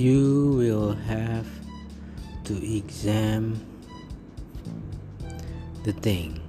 you will have to examine the thing.